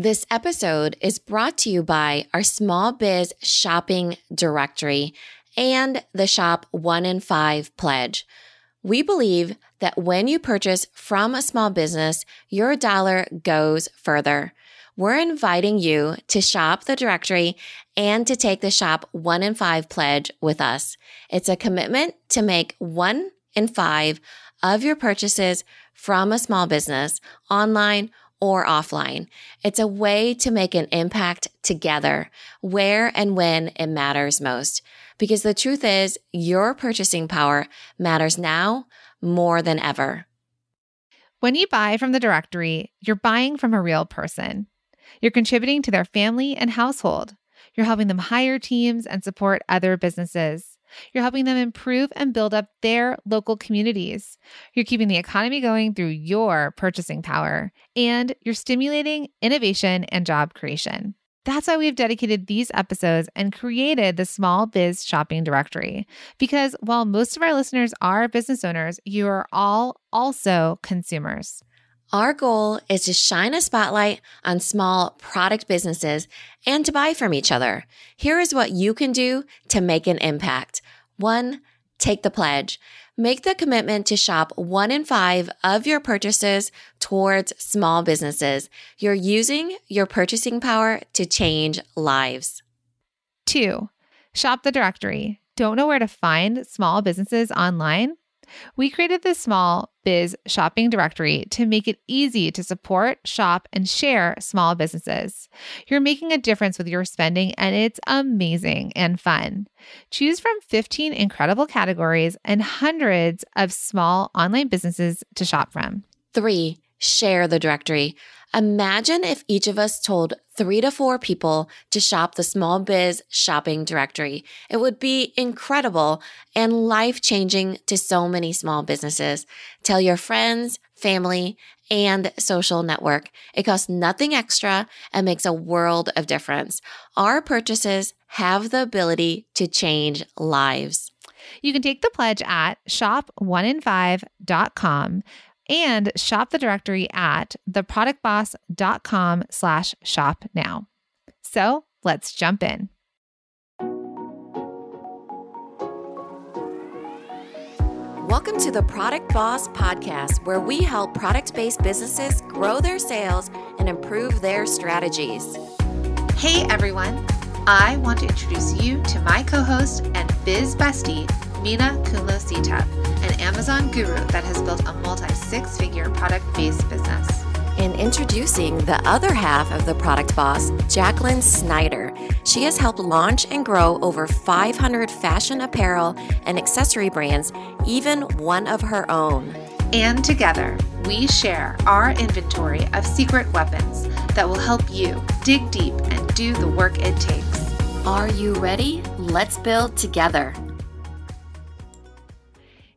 This episode is brought to you by our small biz shopping directory and the Shop 1 in 5 pledge. We believe that when you purchase from a small business, your dollar goes further. We're inviting you to shop the directory and to take the Shop 1 in 5 pledge with us. It's a commitment to make 1 in 5 of your purchases from a small business online or offline. It's a way to make an impact together where and when it matters most. Because the truth is, your purchasing power matters now more than ever. When you buy from the directory, you're buying from a real person. You're contributing to their family and household. You're helping them hire teams and support other businesses. You're helping them improve and build up their local communities. You're keeping the economy going through your purchasing power, and you're stimulating innovation and job creation. That's why we've dedicated these episodes and created the Small Biz Shopping Directory. Because while most of our listeners are business owners, you are all also consumers. Our goal is to shine a spotlight on small product businesses and to buy from each other. Here is what you can do to make an impact. One, take the pledge. Make the commitment to shop one in five of your purchases towards small businesses. You're using your purchasing power to change lives. Two, shop the directory. Don't know where to find small businesses online? We created this small biz shopping directory to make it easy to support, shop, and share small businesses. You're making a difference with your spending, and it's amazing and fun. Choose from 15 incredible categories and hundreds of small online businesses to shop from. Three, share the directory. Imagine if each of us told three to four people to shop the small biz shopping directory. It would be incredible and life changing to so many small businesses. Tell your friends, family, and social network. It costs nothing extra and makes a world of difference. Our purchases have the ability to change lives. You can take the pledge at shop1in5.com and shop the directory at theproductboss.com slash shop now. So let's jump in. Welcome to the Product Boss Podcast, where we help product based businesses grow their sales and improve their strategies. Hey everyone, I want to introduce you to my co host and biz bestie, Minna Kumlo Sita, an Amazon guru that has built a multi six figure product based business. And introducing the other half of the product boss, Jacqueline Snyder. She has helped launch and grow over 500 fashion apparel and accessory brands, even one of her own. And together, we share our inventory of secret weapons that will help you dig deep and do the work it takes. Are you ready? Let's build together.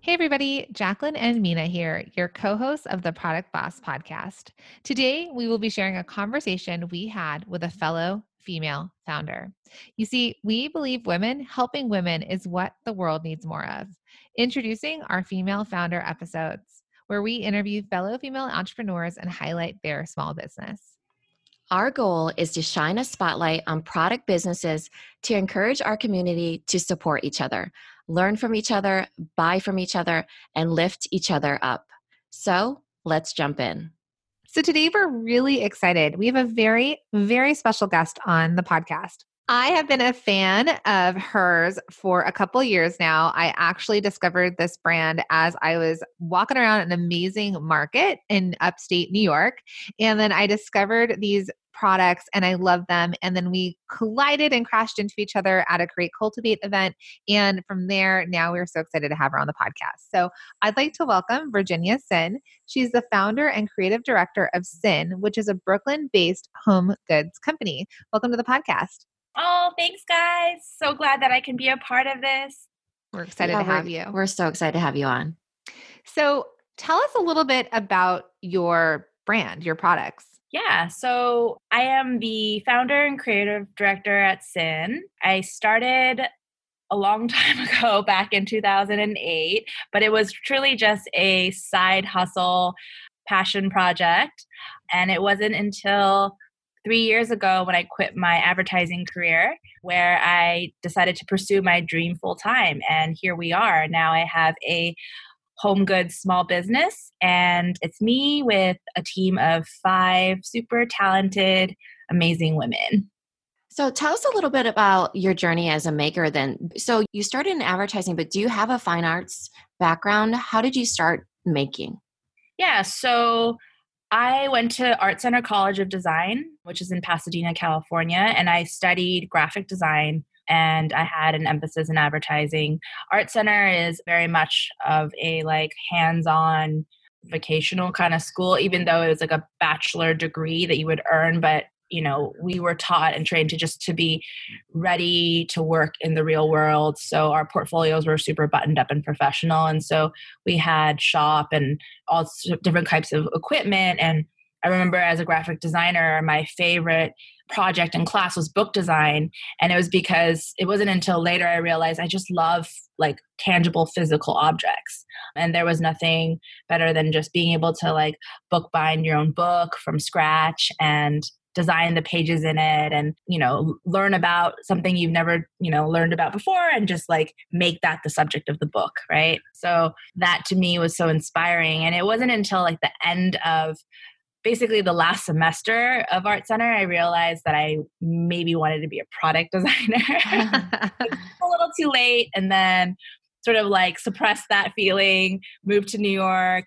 Hey, everybody, Jacqueline and Minna here, your co hosts of the Product Boss podcast. Today, we will be sharing a conversation we had with a fellow female founder. You see, we believe women helping women is what the world needs more of. Introducing our female founder episodes, where we interview fellow female entrepreneurs and highlight their small business. Our goal is to shine a spotlight on product businesses to encourage our community to support each other learn from each other, buy from each other, and lift each other up. So let's jump in. So, today we're really excited. We have a very, very special guest on the podcast. I have been a fan of hers for a couple years now. I actually discovered this brand as I was walking around an amazing market in upstate New York. And then I discovered these products and I love them. And then we collided and crashed into each other at a Create Cultivate event. And from there, now we're so excited to have her on the podcast. So I'd like to welcome Virginia Sin. She's the founder and creative director of Sin, which is a Brooklyn based home goods company. Welcome to the podcast. Oh, thanks, guys. So glad that I can be a part of this. We're excited yeah, to have you. We're so excited to have you on. So, tell us a little bit about your brand, your products. Yeah, so I am the founder and creative director at Sin. I started a long time ago, back in 2008, but it was truly just a side hustle passion project. And it wasn't until three years ago when I quit my advertising career, where I decided to pursue my dream full time. And here we are. Now I have a home goods small business, and it's me with a team of five super talented, amazing women. So tell us a little bit about your journey as a maker then. So you started in advertising, but do you have a fine arts background? How did you start making? Yeah, so I went to Art Center College of Design, which is in Pasadena, California, and I studied graphic design and I had an emphasis in advertising. Art Center is very much of a like hands-on vocational kind of school even though it was like a bachelor degree that you would earn but you know we were taught and trained to just to be ready to work in the real world so our portfolios were super buttoned up and professional and so we had shop and all different types of equipment and i remember as a graphic designer my favorite project in class was book design and it was because it wasn't until later i realized i just love like tangible physical objects. And there was nothing better than just being able to like bookbind your own book from scratch and design the pages in it and you know learn about something you've never you know learned about before and just like make that the subject of the book right? So that to me was so inspiring. And it wasn't until like the end of basically the last semester of art center i realized that i maybe wanted to be a product designer a little too late and then sort of like suppressed that feeling moved to new york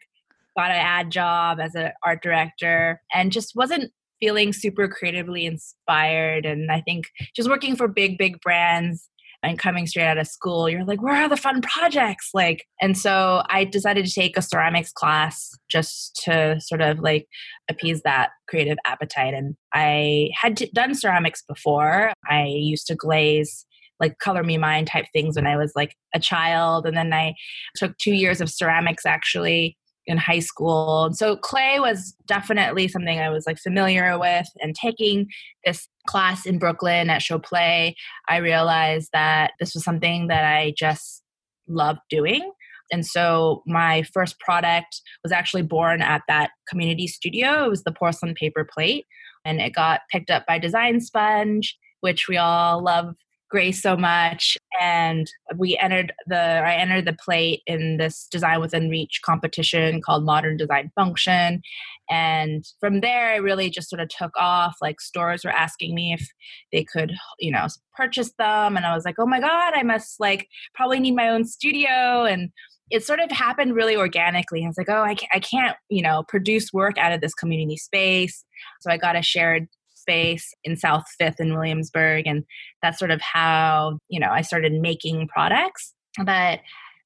got an ad job as an art director and just wasn't feeling super creatively inspired. And I think just working for big, big brands and coming straight out of school, you're like, where are the fun projects? Like, and so I decided to take a ceramics class just to sort of like appease that creative appetite. And I had done ceramics before. I used to glaze like color me mine type things when I was like a child. And then I took two years of ceramics actually in high school. So clay was definitely something I was like familiar with and taking this class in Brooklyn at Choplet, I realized that this was something that I just loved doing. And so my first product was actually born at that community studio. It was the porcelain paper plate and it got picked up by Design Sponge, which we all love Grace so much. And we entered the I entered the plate in this design within reach competition called Modern Design Function. And from there I really just sort of took off. Like stores were asking me if they could, you know, purchase them. And I was like, oh my God, I must like probably need my own studio. And it sort of happened really organically. I was like, oh, I can't, I can't, you know, produce work out of this community space. So I got a shared space in South Fifth in Williamsburg. And that's sort of how, you know, I started making products. But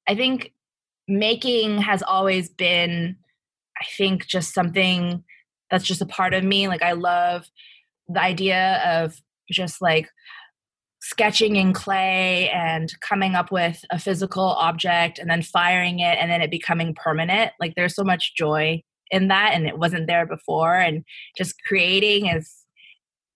I think making has always been, I think, just something that's just a part of me. Like, I love the idea of just like sketching in clay and coming up with a physical object and then firing it and then it becoming permanent. Like, there's so much joy in that and it wasn't there before and just creating is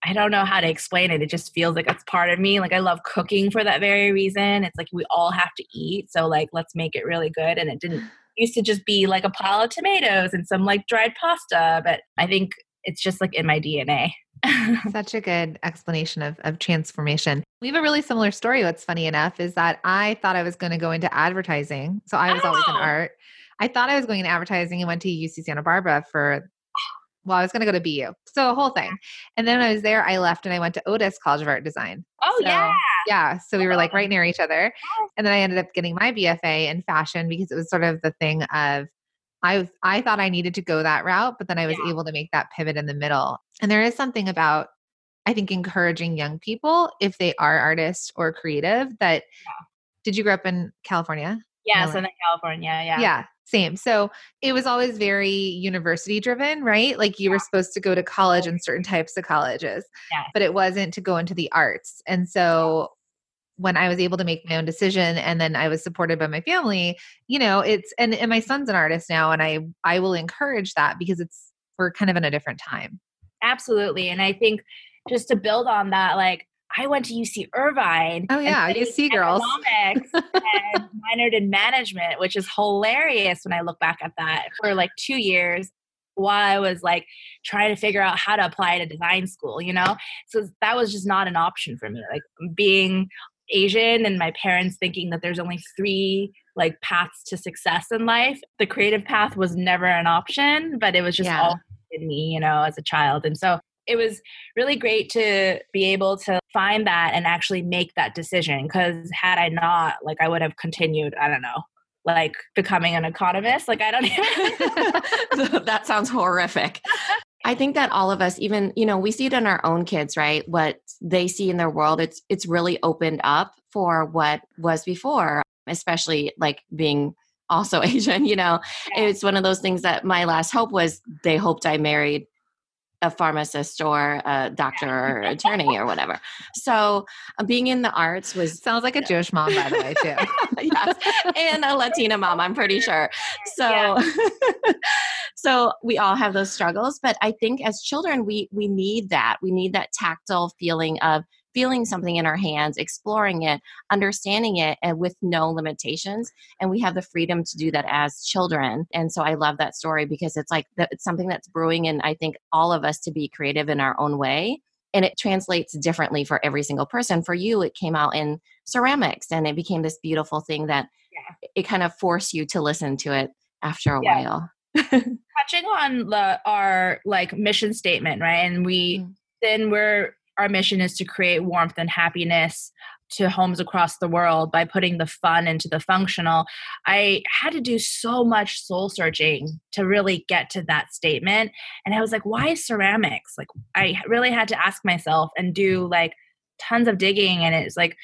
I don't know how to explain it. It just feels like it's part of me. Like I love cooking for that very reason. It's like we all have to eat. So like let's make it really good. And it didn't used to just be like a pile of tomatoes and some like dried pasta. But I think it's just like in my DNA. Such a good explanation of, of transformation. We have a really similar story. What's funny enough is that I thought I was going to go into advertising. So I was oh. always in art. I thought I was going into advertising and went to UC Santa Barbara for well, I was going to go to BU. So a whole thing. And then when I was there, I left and I went to Otis College of Art Design. Oh, so, yeah. Yeah. So we were like right near each other. And then I ended up getting my BFA in fashion because it was sort of the thing of, I, I thought I needed to go that route, but then I was yeah. able to make that pivot in the middle. And there is something about, I think, encouraging young people, if they are artists or creative, that yeah. did you grow up in California? Yeah, in California. Yeah. Yeah. Same. So it was always very university driven, right? Like you yeah. were supposed to go to college in certain types of colleges, yes. but it wasn't to go into the arts. And so when I was able to make my own decision and then I was supported by my family, you know, it's and, and my son's an artist now and I I will encourage that because it's we're kind of in a different time. Absolutely. And I think just to build on that, like I went to UC Irvine. Oh yeah, UC girls. and minored in management, which is hilarious when I look back at that for like two years. while I was like trying to figure out how to apply to design school, you know? So that was just not an option for me. Like being Asian and my parents thinking that there's only three like paths to success in life. The creative path was never an option, but it was just yeah. all in me, you know, as a child. And so it was really great to be able to find that and actually make that decision because had I not, like I would have continued, I don't know, like becoming an economist. Like I don't even That sounds horrific. I think that all of us, even, you know, we see it in our own kids, right? What they see in their world, it's it's really opened up for what was before, especially like being also Asian, you know. Yeah. It's one of those things that my last hope was they hoped I married a pharmacist or a doctor or attorney or whatever. So uh, being in the arts was sounds like a Jewish mom, by the way, too. yes, and a Latina mom, I'm pretty sure. So, yeah. so we all have those struggles, but I think as children, we we need that. We need that tactile feeling of feeling something in our hands, exploring it, understanding it, and with no limitations. And we have the freedom to do that as children. And so I love that story because it's like the, it's something that's brewing in, I think, all of us to be creative in our own way. And it translates differently for every single person. For you, it came out in ceramics and it became this beautiful thing that yeah. it kind of forced you to listen to it after a yeah. while. Touching on the our like mission statement, right? And we mm. then we're our mission is to create warmth and happiness to homes across the world by putting the fun into the functional. I had to do so much soul searching to really get to that statement. And I was like, why ceramics? Like, I really had to ask myself and do like tons of digging. And it's like,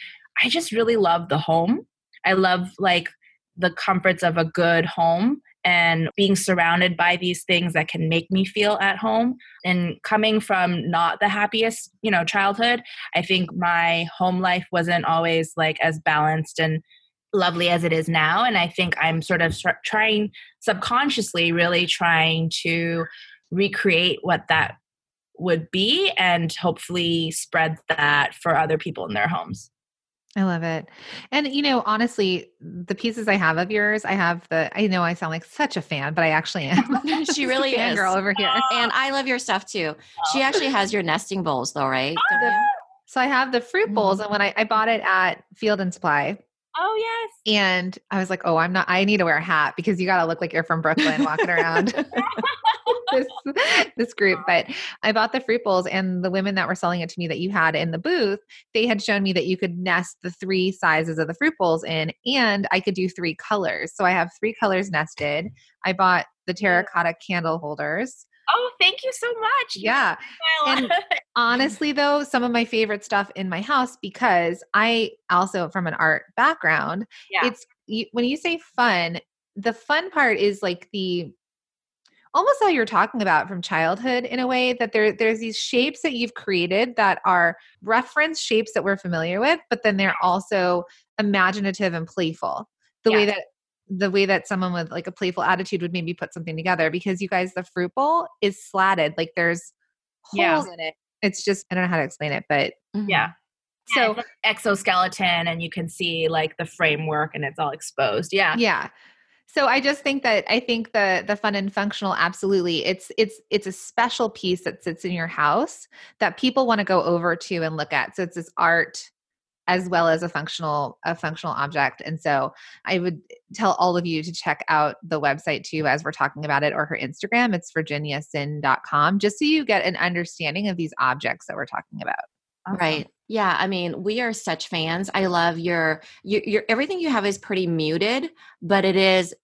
I just really love the home. I love like the comforts of a good home and being surrounded by these things that can make me feel at home. And coming from not the happiest you know childhood i think my home life wasn't always like as balanced and lovely as it is now. And i think i'm sort of trying subconsciously really trying to recreate what that would be and hopefully spread that for other people in their homes I love it. And you know, honestly, the pieces I have of yours, I have the I know I sound like such a fan, but I actually am. she really is. girl over here. And I love your stuff too. She actually has your nesting bowls though, right? so I have the fruit bowls mm-hmm. and when I, I bought it at Field and Supply. Oh yes. And I was like, "Oh, I'm not I need to wear a hat because you got to look like you're from Brooklyn walking around." this this group but i bought the fruit bowls and the women that were selling it to me that you had in the booth they had shown me that you could nest the three sizes of the fruit bowls in and i could do three colors so i have three colors nested i bought the terracotta candle holders Oh, thank you so much. Yeah. And honestly, though, some of my favorite stuff in my house because I also from an art background. Yeah. It's you, when you say fun, the fun part is like the almost how you're talking about from childhood in a way that there there's these shapes that you've created that are reference shapes that we're familiar with but then they're also imaginative and playful the yeah. way that the way that someone with like a playful attitude would maybe put something together because you guys the fruit bowl is slatted like there's holes yeah. in it it's just i don't know how to explain it but mm-hmm. yeah so like exoskeleton and you can see like the framework and it's all exposed yeah yeah so I just think that I think the the fun and functional absolutely it's it's it's a special piece that sits in your house that people want to go over to and look at. So it's this art as well as a functional a functional object. And so I would tell all of you to check out the website too as we're talking about it or her Instagram. It's virginiasin.com just so you get an understanding of these objects that we're talking about. Awesome. Right. Yeah, I mean, we are such fans. I love your, your your everything you have is pretty muted, but it is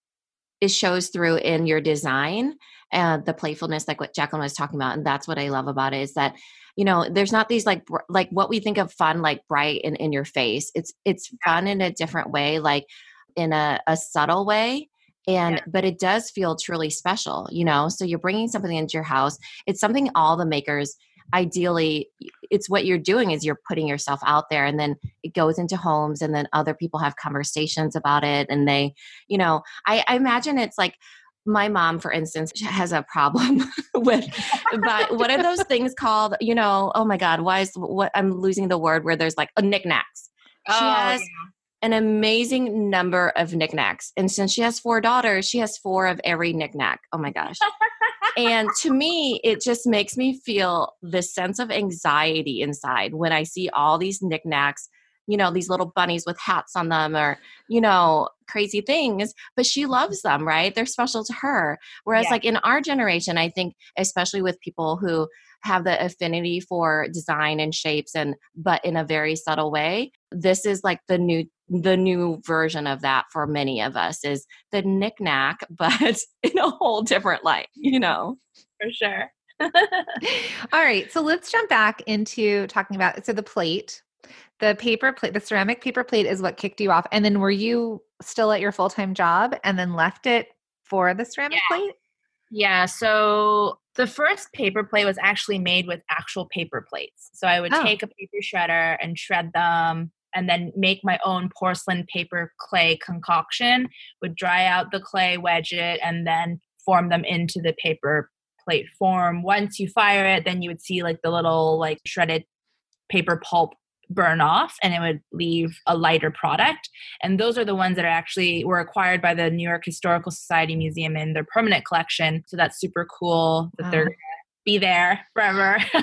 it shows through in your design and the playfulness like what Jacqueline was talking about and that's what I love about it is that you know there's not these like br- like what we think of fun like bright and in your face. It's it's fun in a different way like in a, a subtle way and yeah. but it does feel truly special you know? So you're bringing something into your house. It's something all the makers ideally it's what you're doing is you're putting yourself out there and then it goes into homes and then other people have conversations about it and they you know i, I imagine it's like my mom for instance has a problem with but what are those things called? You know oh my god why is what i'm losing the word where there's like a knickknacks. Oh, she has yeah. an amazing number of knickknacks and since she has four daughters she has four of every knickknack. Oh my gosh and to me, it just makes me feel this sense of anxiety inside when I see all these knickknacks, you know, these little bunnies with hats on them or, you know, crazy things, but she loves them, right? They're special to her. Whereas, yeah. like in our generation, I think, especially with people who have the affinity for design and shapes and but in a very subtle way this is like the new the new version of that for many of us is the knickknack but in a whole different light you know for sure all right so let's jump back into talking about so the plate the paper plate the ceramic paper plate is what kicked you off and then were you still at your full-time job and then left it for the ceramic yeah. plate yeah so the first paper plate was actually made with actual paper plates. So I would oh. take a paper shredder and shred them and then make my own porcelain paper clay concoction, would dry out the clay, wedge it, and then form them into the paper plate form. Once you fire it, then you would see like the little like shredded paper pulp burn off and it would leave a lighter product and those are the ones that are actually were acquired by the new york historical society museum in their permanent collection so that's super cool that wow. they're gonna be there forever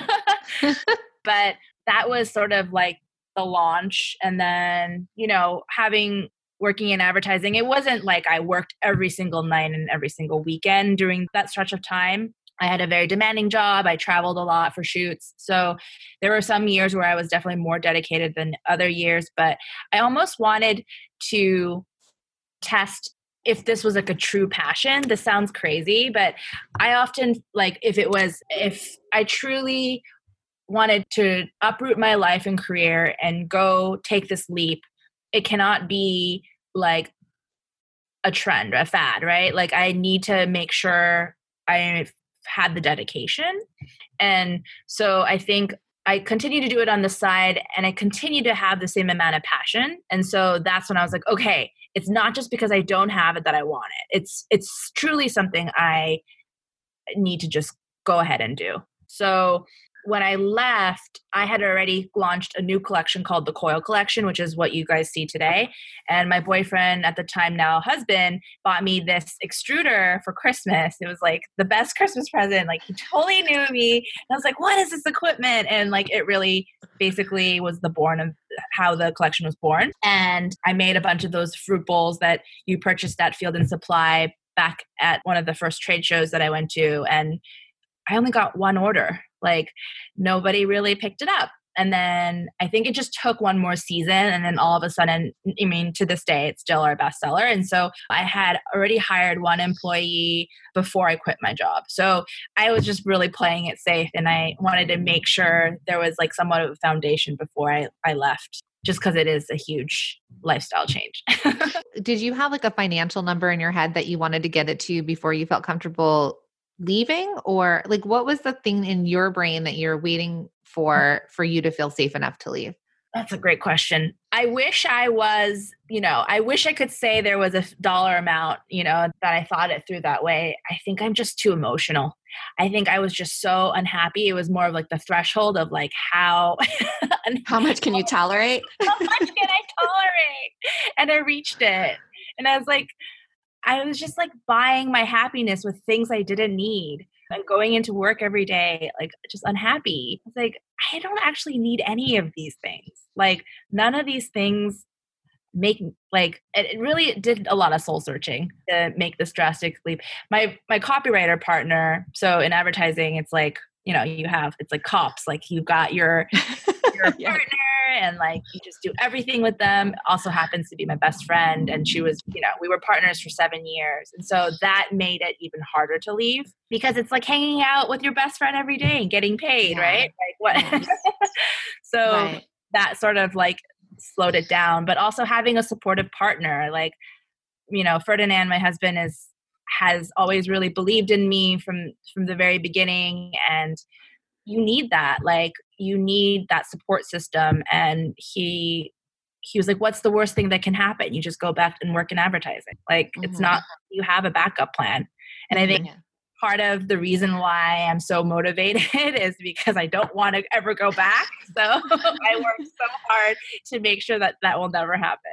but that was sort of like the launch and then you know having working in advertising it wasn't like i worked every single night and every single weekend during that stretch of time I had a very demanding job. I traveled a lot for shoots. So there were some years where I was definitely more dedicated than other years, but I almost wanted to test if this was like a true passion. This sounds crazy, but I often like if it was, if I truly wanted to uproot my life and career and go take this leap, it cannot be like a trend, a fad, right? Like I need to make sure I had the dedication. And so I think I continue to do it on the side and I continue to have the same amount of passion. And so that's when I was like, okay, it's not just because I don't have it that I want it. It's it's truly something I need to just go ahead and do. So when I left, I had already launched a new collection called the Coil Collection, which is what you guys see today. And my boyfriend at the time, now husband, bought me this extruder for Christmas. It was like the best Christmas present. Like he totally knew me. And I was like, what is this equipment? And like it really basically was the born of how the collection was born. And I made a bunch of those fruit bowls that you purchased at Field and Supply back at one of the first trade shows that I went to. And I only got one order like nobody really picked it up. And then I think it just took one more season. And then all of a sudden, I mean, to this day, it's still our bestseller. And so I had already hired one employee before I quit my job. So I was just really playing it safe. And I wanted to make sure there was like somewhat of a foundation before I, I left just because it is a huge lifestyle change. Did you have like a financial number in your head that you wanted to get it to before you felt comfortable leaving or like what was the thing in your brain that you're waiting mm. for for you to feel safe enough to leave? That's a great question. I wish i was you know i wish i could say there was a dollar amount you know that i thought it through that way. I think i'm just too emotional. I think i was just so unhappy. It was more of like the threshold of like how how much can you tolerate? how much can i tolerate? And i reached it. And i was like I was just like buying my happiness with things I didn't need and going into work every day, like just unhappy. It's like, I don't actually need any of these things. Like, none of these things make like it really did a lot of soul searching to make this drastic leap. My my copywriter partner, so in advertising, it's like you know you have it's like cops, like you've got your your yeah. partner and like you just do everything with them also happens to be my best friend and she was you know we were partners for seven years and so that made it even harder to leave because it's like hanging out with your best friend every day and getting paid yeah. right like what yes. so right. that sort of like slowed it down but also having a supportive partner like you know ferdinand my husband is has always really believed in me from from the very beginning and you need that like you need that support system and he he was like what's the worst thing that can happen you just go back and work in advertising like mm-hmm. it's not you have a backup plan and i think yeah. Part of the reason why I'm so motivated is because I don't want to ever go back. So I work so hard to make sure that that will never happen.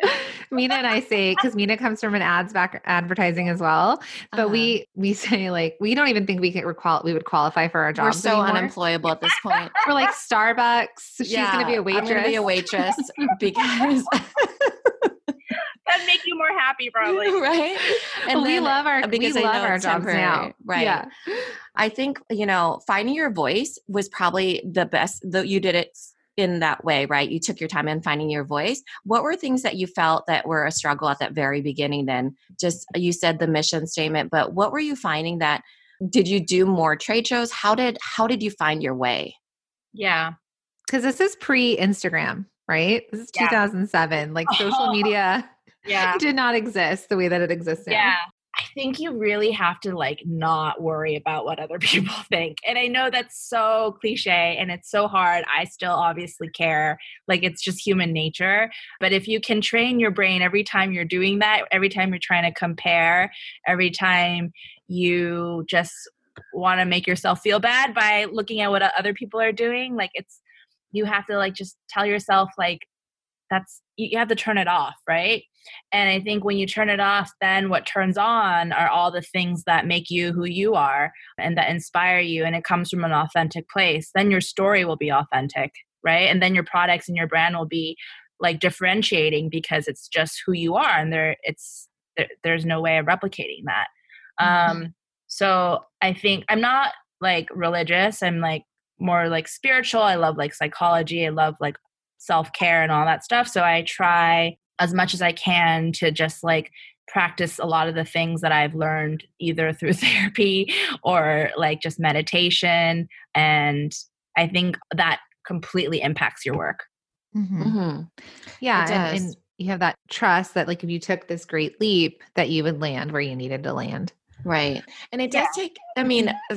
Minna and I say because Minna comes from an ads back advertising as well, but uh-huh. we we say like we don't even think we could recall we would qualify for our job. We're so anymore. unemployable at this point. We're like Starbucks. She's gonna be a waitress. I'm gonna be a waitress because that make you more happy probably. Right? And we love our uh, because we love our jobs now. Right. Yeah. I think you know finding your voice was probably the best that you did it in that way right? You took your time in finding your voice. What were things that you felt that were a struggle at that very beginning then? Just uh, you said the mission statement but what were you finding that did you do more trade shows? How did how did you find your way? Yeah. Because this is pre instagram right? This is yeah. 2007 like social media yeah did not exist the way that it exists now. yeah I think you really have to like not worry about what other people think. And I know that's so cliche and it's so hard. I still obviously care. Like it's just human nature. But if you can train your brain every time you're doing that, every time you're trying to compare, every time you just want to make yourself feel bad by looking at what other people are doing, like it's you have to like just tell yourself like that's you have to turn it off right? And i think when you turn it off then what turns on are all the things that make you who you are and that inspire you and it comes from an authentic place. Then your story will be authentic right? And then your products and your brand will be like differentiating because it's just who you are and there it's there, there's no way of replicating that. Mm-hmm. um so i think i'm not like religious. I'm like more like spiritual. I love like psychology. I love like self care and all that stuff. So I try as much as I can to just like practice a lot of the things that I've learned either through therapy or like just meditation. And I think that completely impacts your work. Mm-hmm. Mm-hmm. Yeah. And, and you have that trust that like if you took this great leap that you would land where you needed to land. Right. And it does yeah. take, I mean,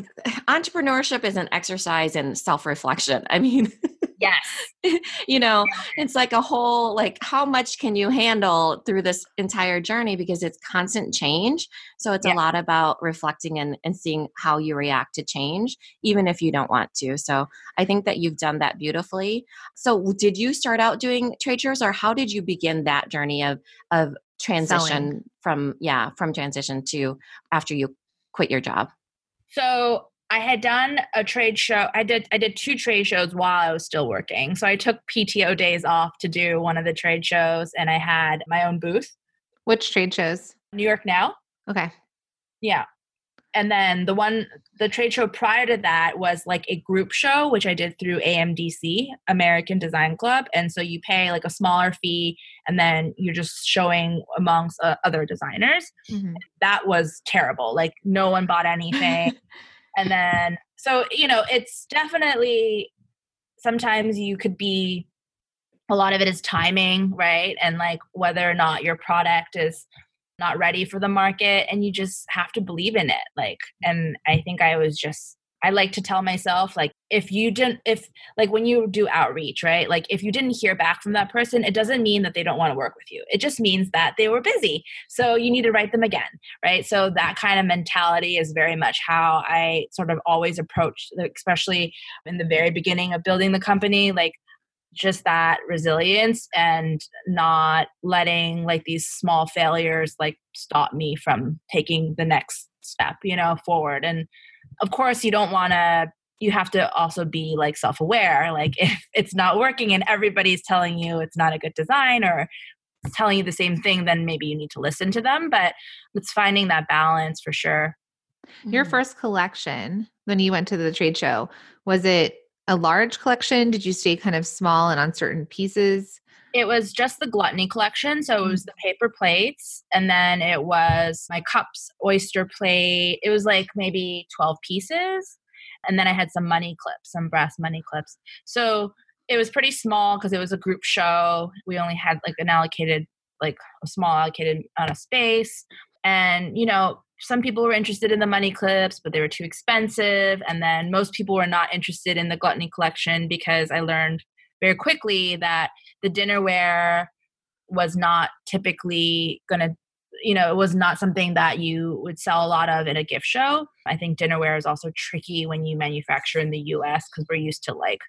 entrepreneurship is an exercise in self reflection. I mean, yes. you know, it's like a whole, like, how much can you handle through this entire journey because it's constant change. So it's yeah. a lot about reflecting and, and seeing how you react to change, even if you don't want to. So I think that you've done that beautifully. So did you start out doing trade shows or how did you begin that journey of, of transition Selling. from yeah from transition to after you quit your job so i had done a trade show i did i did two trade shows while i was still working. So i took pto days off to do one of the trade shows and i had my own booth. Which trade shows? New york now. Okay. Yeah. And then the one the trade show prior to that was like a group show which i did through amdc american design club. And so you pay like a smaller fee and then you're just showing amongst uh, other designers. Mm-hmm. that was terrible. Like no one bought anything and then so you know it's definitely sometimes you could be a lot of it is timing right? And like whether or not your product is not ready for the market and you just have to believe in it like and i think i was just i like to tell myself like if you didn't if like when you do outreach right like if you didn't hear back from that person it doesn't mean that they don't want to work with you. It just means that they were busy so you need to write them again right? So that kind of mentality is very much how i sort of always approach especially in the very beginning of building the company like just that resilience and not letting like these small failures like stop me from taking the next step you know forward and of course you don't want to you have to also be like self-aware like if it's not working and everybody's telling you it's not a good design or telling you the same thing then maybe you need to listen to them but it's finding that balance for sure your mm-hmm. first collection when you went to the trade show was it a large collection? Did you stay kind of small and on certain pieces? It was just the gluttony collection. So it was mm. the paper plates, and then it was my cups, oyster plate. It was like maybe 12 pieces. And then I had some money clips, some brass money clips. So it was pretty small because it was a group show. We only had like an allocated, like a small allocated amount of space. And, you know, some people were interested in the money clips, but they were too expensive. And then most people were not interested in the gluttony collection because I learned very quickly that the dinnerware was not typically going to you know, it was not something that you would sell a lot of in a gift show. I think dinnerware is also tricky when you manufacture in the US because we're used to like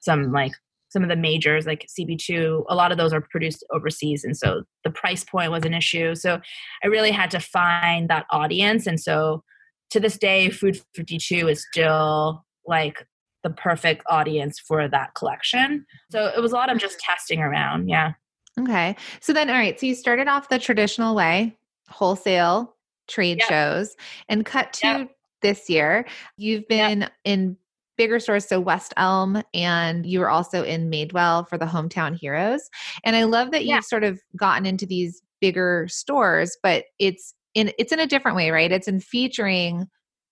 some like some of the majors like CB2, a lot of those are produced overseas. And so the price point was an issue. So I really had to find that audience. And so to this day, Food 52 is still like the perfect audience for that collection. So it was a lot of just mm-hmm. testing around. Yeah. Okay. So then, all right. So you started off the traditional way, wholesale trade yep. shows, and cut to yep. this year. You've been yep. in bigger stores, so West Elm, and you were also in Madewell for the Hometown Heroes. And I love that you've sort of gotten into these bigger stores, but it's in it's in a different way, right? It's in featuring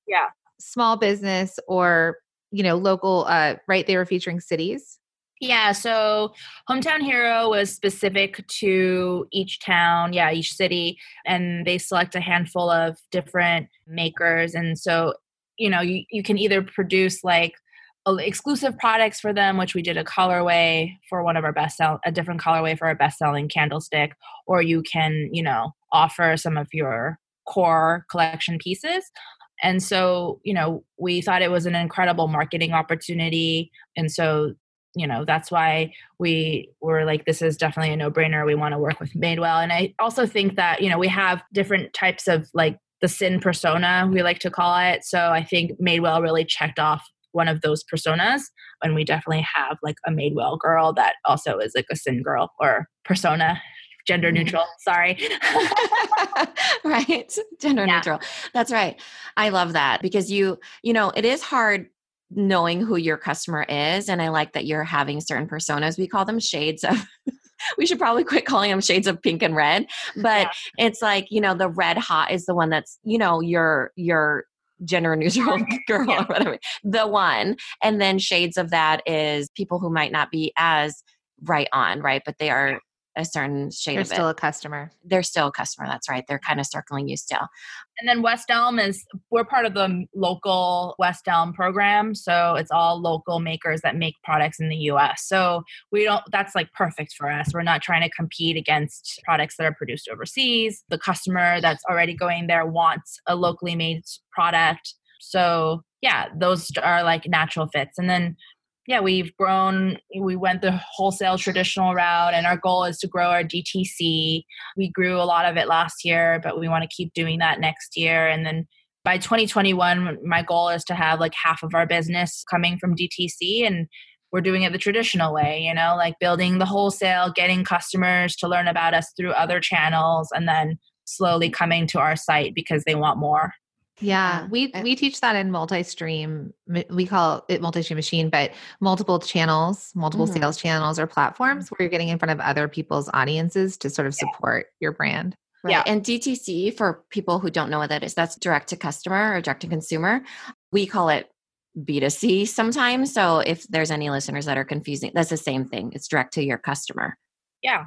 yeah small business or you know local uh right they were featuring cities yeah, so Hometown Hero was specific to each town, yeah, each city, and they select a handful of different makers. And so, you know, you, you can either produce like exclusive products for them, which we did a colorway for one of our best sell a different colorway for our best selling candlestick, or you can, you know, offer some of your core collection pieces. And so, you know, we thought it was an incredible marketing opportunity. And so you know that's why we were like this is definitely a no-brainer. We want to work with madewell. And i also think that you know we have different types of like the sin persona we like to call it. So i think madewell really checked off one of those personas and we definitely have like a madewell girl that also is like a sin girl or persona gender mm-hmm. neutral sorry right gender yeah. neutral that's right i love that because you you know it is hard knowing who your customer is and i like that you're having certain personas we call them shades of we should probably quit calling them shades of pink and red but yeah. it's like you know the red hot is the one that's you know your your gender neutral girl yeah. or whatever the one and then shades of that is people who might not be as right on right but they are a certain shade They're of still it. a customer. They're still a customer. That's right. They're kind of circling you still. And then West Elm is we're part of the local West Elm program, so it's all local makers that make products in the U.S. So we don't. That's like perfect for us. We're not trying to compete against products that are produced overseas. The customer that's already going there wants a locally made product. So yeah, those are like natural fits. And then yeah, we've grown. We went the wholesale traditional route, and our goal is to grow our DTC. We grew a lot of it last year, but we want to keep doing that next year. And then by 2021, my goal is to have like half of our business coming from DTC, and we're doing it the traditional way, you know, like building the wholesale, getting customers to learn about us through other channels, and then slowly coming to our site because they want more. Yeah, we we teach that in multi-stream. We call it multi-stream machine, but multiple channels, multiple mm-hmm. sales channels or platforms where you're getting in front of other people's audiences to sort of support yeah. your brand. Right. Yeah. And DTC for people who don't know what that is, that's direct to customer or direct to consumer. We call it B2C sometimes. So if there's any listeners that are confusing, that's the same thing. It's direct to your customer. Yeah.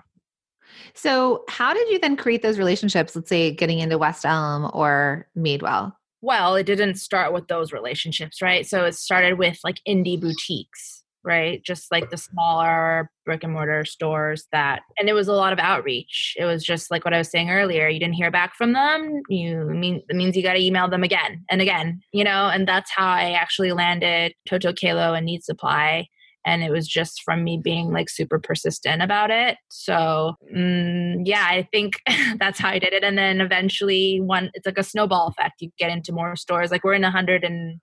So, how did you then create those relationships? Let's say getting into West Elm or Madewell well, it didn't start with those relationships, right? So it started with like indie boutiques, right? Just like the smaller brick and mortar stores that, and it was a lot of outreach. It was just like what I was saying earlier. You didn't hear back from them. You mean it means you got to email them again and again, you know. And that's how I actually landed Totokaelo and Need Supply and it was just from me being like super persistent about it. So mm, yeah i think that's how i did it. And then eventually one it's like a snowball effect. You get into more stores. Like we're in 100 and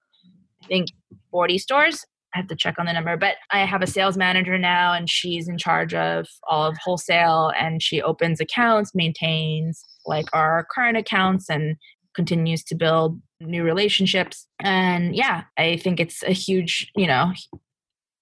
i think 40 stores. I have to check on the number, but I have a sales manager now and she's in charge of all of wholesale and she opens accounts, maintains like our current accounts and continues to build new relationships. And yeah, I think it's a huge, you know,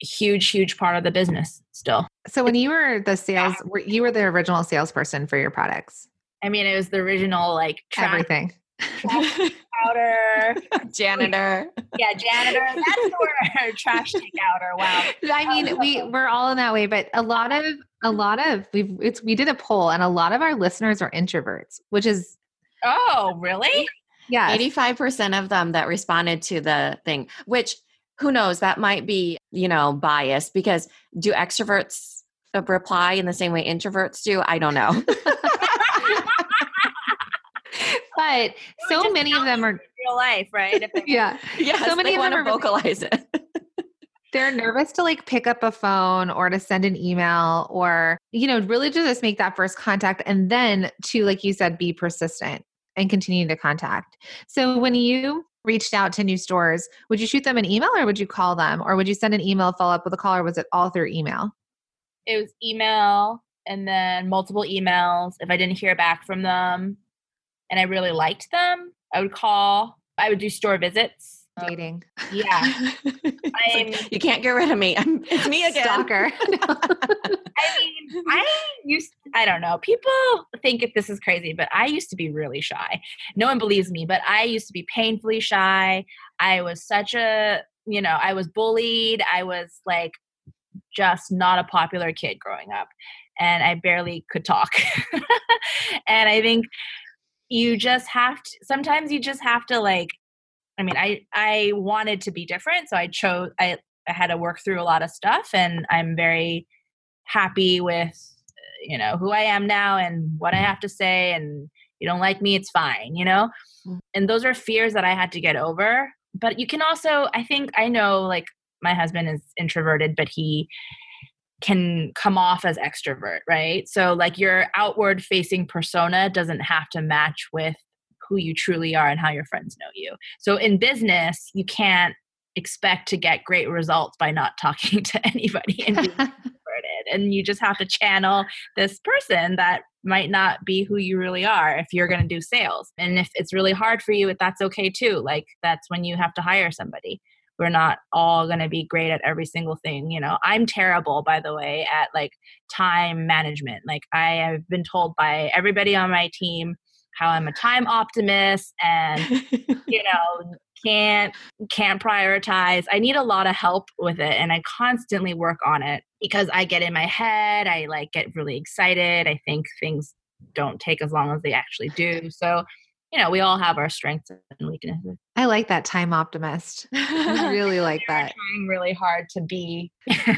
huge huge part of the business still. So when you were the sales yeah. you were the original salesperson for your products? I mean it was the original like trash, everything. trash powder. Janitor. Yeah janitor. That's the word trash take outer wow. I mean um, we we're all in that way but a lot of a lot of we've it's we did a poll and a lot of our listeners are introverts which is oh really? Yeah 85% of them that responded to the thing which who knows that might be you know biased because do extroverts uh, reply in the same way introverts do i don't know but so many of them are real life, right? yeah. Yeah. So many of them are vocalize it. they're nervous to like pick up a phone or to send an email or, you know, really just make that first contact and then to, like you said, be persistent and continue to contact. So when you reached out to new stores, would you shoot them an email or would you call them or would you send an email follow up with a call or was it all through email? It was email and then multiple emails. If I didn't hear back from them and I really liked them, I would call. I would do store visits dating. Yeah. I'm, you can't get rid of me. I'm, it's me again. Stalker. I mean, I used, I don't know. People think if this is crazy, but I used to be really shy. No one believes me, but I used to be painfully shy. I was such a, you know, I was bullied. I was like just not a popular kid growing up. And I barely could talk. and I think you just have to, sometimes you just have to like I mean, I I wanted to be different, so I chose. I I had to work through a lot of stuff, and I'm very happy with you know who I am now and what I have to say. And you don't like me, it's fine, you know. Mm. And those are fears that I had to get over. But you can also, I think, I know like my husband is introverted, but he can come off as extrovert, right? So like your outward facing persona doesn't have to match with who you truly are and how your friends know you. So in business, you can't expect to get great results by not talking to anybody and being introverted. And you just have to channel this person that might not be who you really are if you're going to do sales. And if it's really hard for you, that's okay too. Like that's when you have to hire somebody. We're not all going to be great at every single thing, you know. I'm terrible by the way at like time management. Like I have been told by everybody on my team how I'm a time optimist and you know can't can't prioritize. I need a lot of help with it and I constantly work on it because I get in my head, I like get really excited. I think things don't take as long as they actually do. So, you know, we all have our strengths and weaknesses. I like that time optimist. I really like that. Trying really hard to be. it's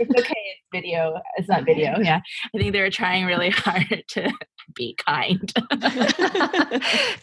okay. It's video. It's not video. Yeah, I think they were trying really hard to be kind.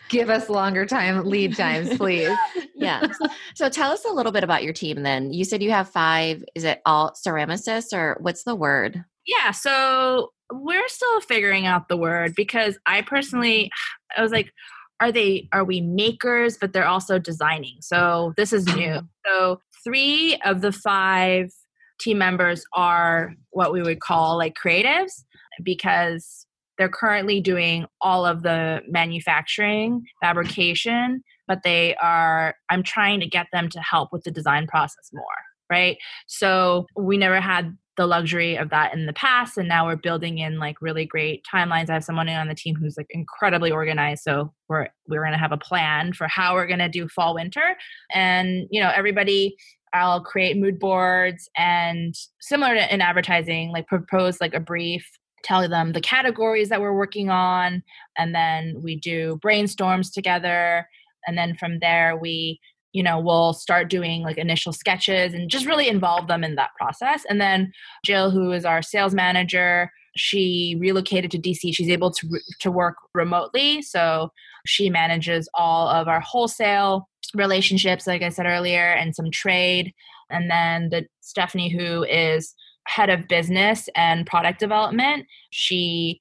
Give us longer time lead times, please. yeah. So tell us a little bit about your team then. You said you have five, is it all ceramicists or what's the word? Yeah. So we're still figuring out the word because I personally, I was like, are they are we makers but they're also designing so this is new mm-hmm. so three of the five team members are what we would call like creatives because they're currently doing all of the manufacturing, fabrication, but they are, I'm trying to get them to help with the design process more, right? So we never had the luxury of that in the past and now we're building in like really great timelines i have someone on the team who's like incredibly organized so we're we're going to have a plan for how we're going to do fall winter and you know everybody i'll create mood boards and similar to in advertising like propose like a brief tell them the categories that we're working on and then we do brainstorms together. And then from there we you know we'll start doing like initial sketches and just really involve them in that process. And then jill who is our sales manager she relocated to dc she's able to to work remotely. So she manages all of our wholesale relationships like i said earlier and some trade. And then the stephanie who is head of business and product development. She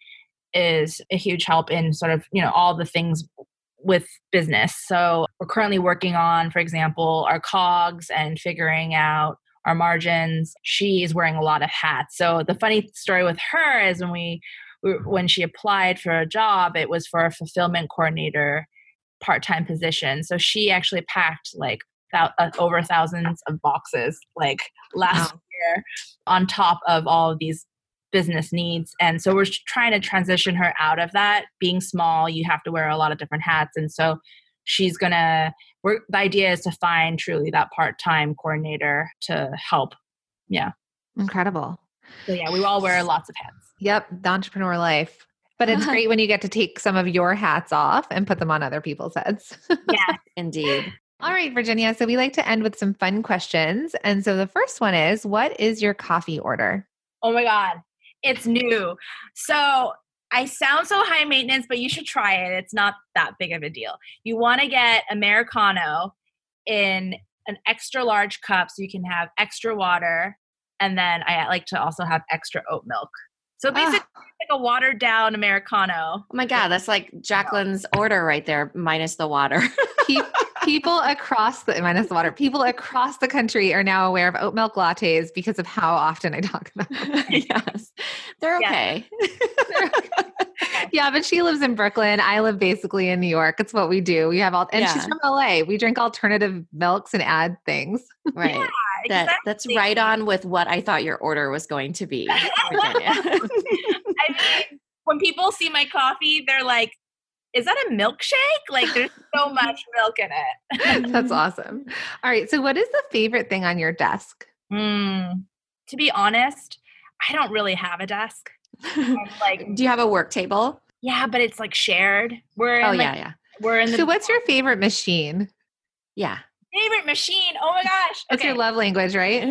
is a huge help in sort of, you know, all the things with business. So we're currently working on, for example, our cogs and figuring out our margins. She is wearing a lot of hats. So the funny story with her is when we when she applied for a job, it was for a fulfillment coordinator part-time position. So she actually packed like th- uh, over thousands of boxes like last wow. On top of all of these business needs. And so we're trying to transition her out of that. Being small you have to wear a lot of different hats. And so she's gonna work the idea is to find truly that part-time coordinator to help. Yeah. Incredible. So yeah we all wear lots of hats. Yep the entrepreneur life. But it's great when you get to take some of your hats off and put them on other people's heads. Yeah. Indeed all right, Virginia. So we like to end with some fun questions. And so the first one is what is your coffee order? Oh my God, it's new. So I sound so high maintenance, but you should try it. It's not that big of a deal. You want to get Americano in an extra large cup so you can have extra water. And then I like to also have extra oat milk. So basically, like a watered down Americano. Oh my God, that's like Jacqueline's order right there, minus the water. Pe- people across the minus the water. People across the country are now aware of oat milk lattes because of how often I talk about. Them. yes. They're Yeah. okay. yeah, but she lives in Brooklyn. I live basically in New York. It's what we do. We have all, and she's from LA. We drink alternative milks and add things. right. Yeah, That that's right on with what I thought your order was going to be. I mean, when people see my coffee, they're like, is that a milkshake? Like, there's so much milk in it. That's awesome. All right. So, what is the favorite thing on your desk? Mm, to be honest, I don't really have a desk. I'm like, Do you have a work table? yeah, but it's like shared. We're Oh like, yeah, yeah. we're in the So, what's your favorite machine? Yeah. favorite machine. Oh my gosh. That's Okay. your love language, right?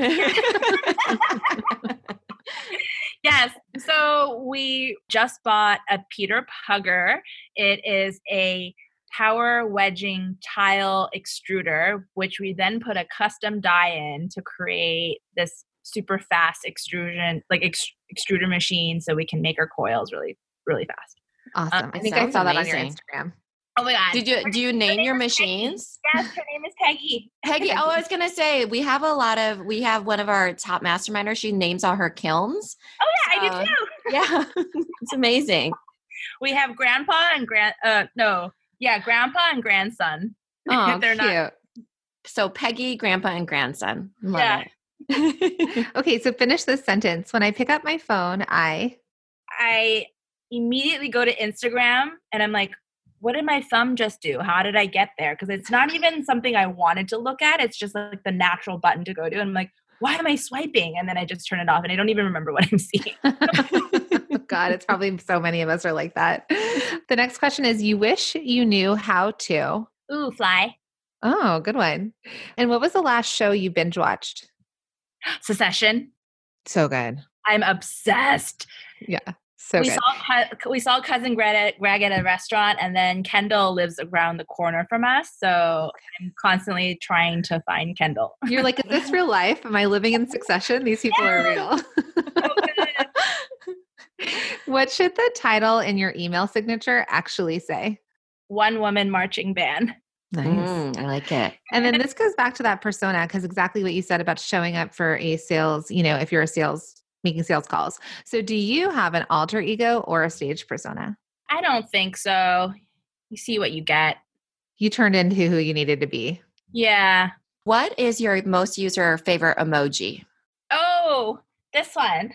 Yes. So we just bought a Peter Pugger. It is a power wedging tile extruder, which we then put a custom die in to create this super fast extrusion, like ex- extruder machine, so we can make our coils really, really fast. Um, awesome. I think I saw that on your. Instagram. Oh my god! Did you do you name your machines? Yes, her name is Peggy. Peggy, oh, I was gonna say we have a lot of we have one of our top masterminders. She names all her kilns. Oh yeah, I Uh, do too. Yeah, it's amazing. We have grandpa and grand. Uh, no, yeah, grandpa and grandson. Oh, They're cute. not- So Peggy, grandpa, and grandson. Love Yeah. it. Okay, so finish this sentence. When I pick up my phone, I I immediately go to Instagram and I'm like, what did my thumb just do? How did I get there? Because it's not even something I wanted to look at. It's just like the natural button to go to. And I'm like, why am I swiping? And then I just turn it off and I don't even remember what I'm seeing. God, it's probably so many of us are like that. The next question is you wish you knew how to. Ooh, fly. Oh, good one. And what was the last show you binge watched? Succession. So good. I'm obsessed. Yeah. So we good. saw we saw cousin Greg at, Greg at a restaurant, and then Kendall lives around the corner from us. So I'm constantly trying to find Kendall. You're like, is this real life? Am I living in succession? These people are real. what should the title in your email signature actually say? One woman marching band. Nice. Mm, I like it. And then this goes back to that persona because exactly what you said about showing up for a sales, you know, if you're a sales, making sales calls. So do you have an alter ego or a stage persona? I don't think so. You see what you get. You turned into who you needed to be. Yeah. What is your most user favorite emoji? Oh, this one.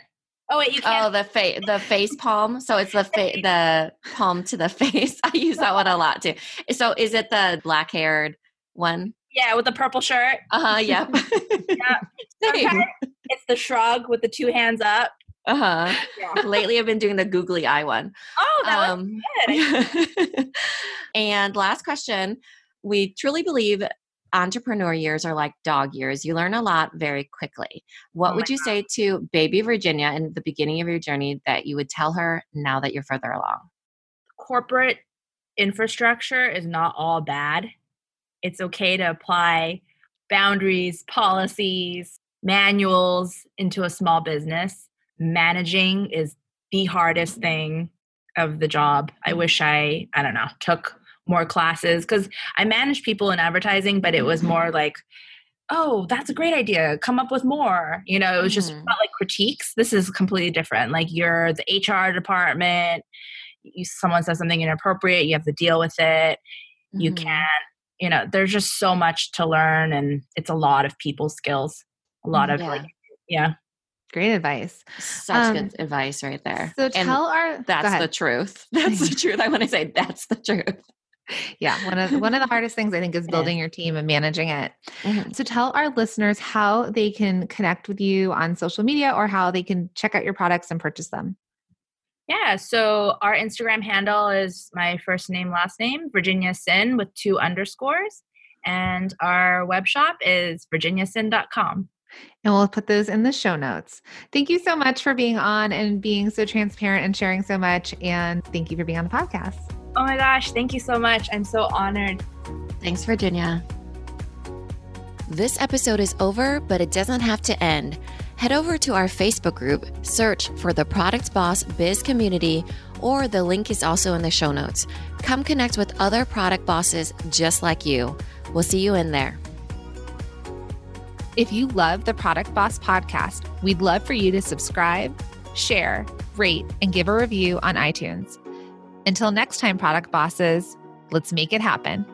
Oh wait, you Oh, can't. the face, the face palm. So it's the fa- the palm to the face. I use that one a lot too. So is it the black haired one? yeah, with the purple shirt. Uh huh. Yep. Same. Sometimes it's the shrug with the two hands up. Uh huh. Yeah. Lately, I've been doing the googly eye one. Oh, that was Um, good. and last question: We truly believe entrepreneur years are like dog years. You learn a lot very quickly. What Oh would my you say to baby Virginia in the beginning of your journey that you would tell her now that you're further along? corporate infrastructure is not all bad. It's okay to apply boundaries, policies, manuals into a small business. Managing is the hardest thing of the job. I wish I, I don't know, took more classes because I managed people in advertising, but it was more like, oh, that's a great idea. Come up with more. You know, it was just not like critiques. This is completely different. Like you're the HR department, you someone says something inappropriate, you have to deal with it. You Mhm. can't, you know, there's just so much to learn and it's a lot of people skills. A lot of Yeah. like yeah. Great advice. Such Um, good advice right there. So And tell our that's the truth. That's the truth. I want to say that's the truth. yeah one of one of the hardest things I think is It building your team and managing it. Mhm. So tell our listeners how they can connect with you on social media or how they can check out your products and purchase them. Yeah. So our Instagram handle is my first name, last name, Virginia Sin with two underscores. And our web shop is virginiasin.com. And we'll put those in the show notes. Thank you so much for being on and being so transparent and sharing so much. And thank you for being on the podcast. Oh my gosh, thank you so much. I'm so honored. Thanks, Virginia. This episode is over, but it doesn't have to end. Head over to our Facebook group, search for the Product Boss Biz Community, or the link is also in the show notes. Come connect with other product bosses just like you. We'll see you in there. If you love the Product Boss podcast, we'd love for you to subscribe, share, rate, and give a review on iTunes. Until next time, product bosses, let's make it happen.